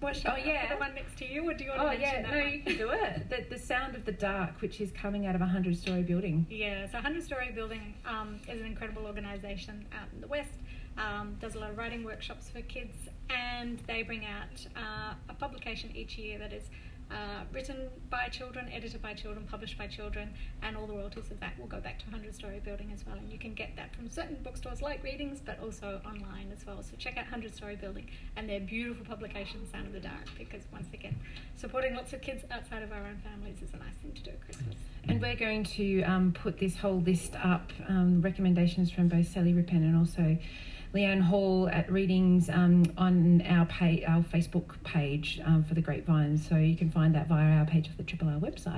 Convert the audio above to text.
What should Oh, I yeah. the one next to you, or do you want Oh to mention yeah, that no, one? you can do it. The, the Sound of the Dark, which is coming out of a hundred-story building. Yeah, so 100 Story Building um, is an incredible organisation out in the West. Um, does a lot of writing workshops for kids, and they bring out uh, a publication each year that is uh, written by children, edited by children, published by children, and all the royalties of that will go back to 100 Story Building as well. And you can get that from certain bookstores like Readings, but also online as well. So check out 100 Story Building and their beautiful publication, Sound of the Dark, because once again, supporting lots of kids outside of our own families is a nice thing to do at Christmas. And we're going to um, put this whole list up, um, recommendations from both Sally Rippin and also Leanne Hall at Readings um, on our pay, our Facebook page um, for the Grapevine. So you can find that via our page of the Triple R website.